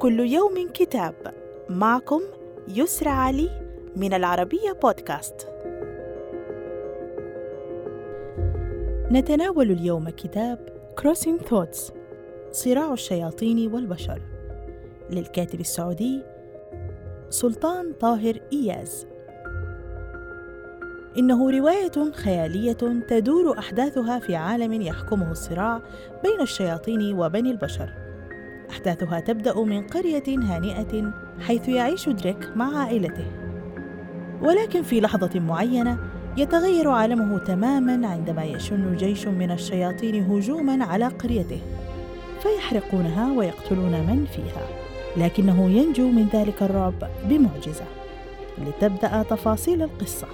كل يوم كتاب. معكم يسرى علي من العربية بودكاست. نتناول اليوم كتاب Crossing Thoughts صراع الشياطين والبشر. للكاتب السعودي سلطان طاهر إياز. إنه رواية خيالية تدور أحداثها في عالم يحكمه الصراع بين الشياطين وبني البشر. أحداثها تبدأ من قرية هانئة حيث يعيش دريك مع عائلته. ولكن في لحظة معينة يتغير عالمه تماما عندما يشن جيش من الشياطين هجوما على قريته فيحرقونها ويقتلون من فيها لكنه ينجو من ذلك الرعب بمعجزة. لتبدأ تفاصيل القصة.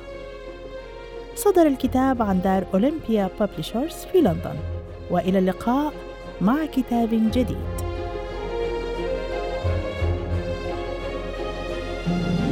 صدر الكتاب عن دار أولمبيا بابليشرز في لندن وإلى اللقاء مع كتاب جديد. Thank you.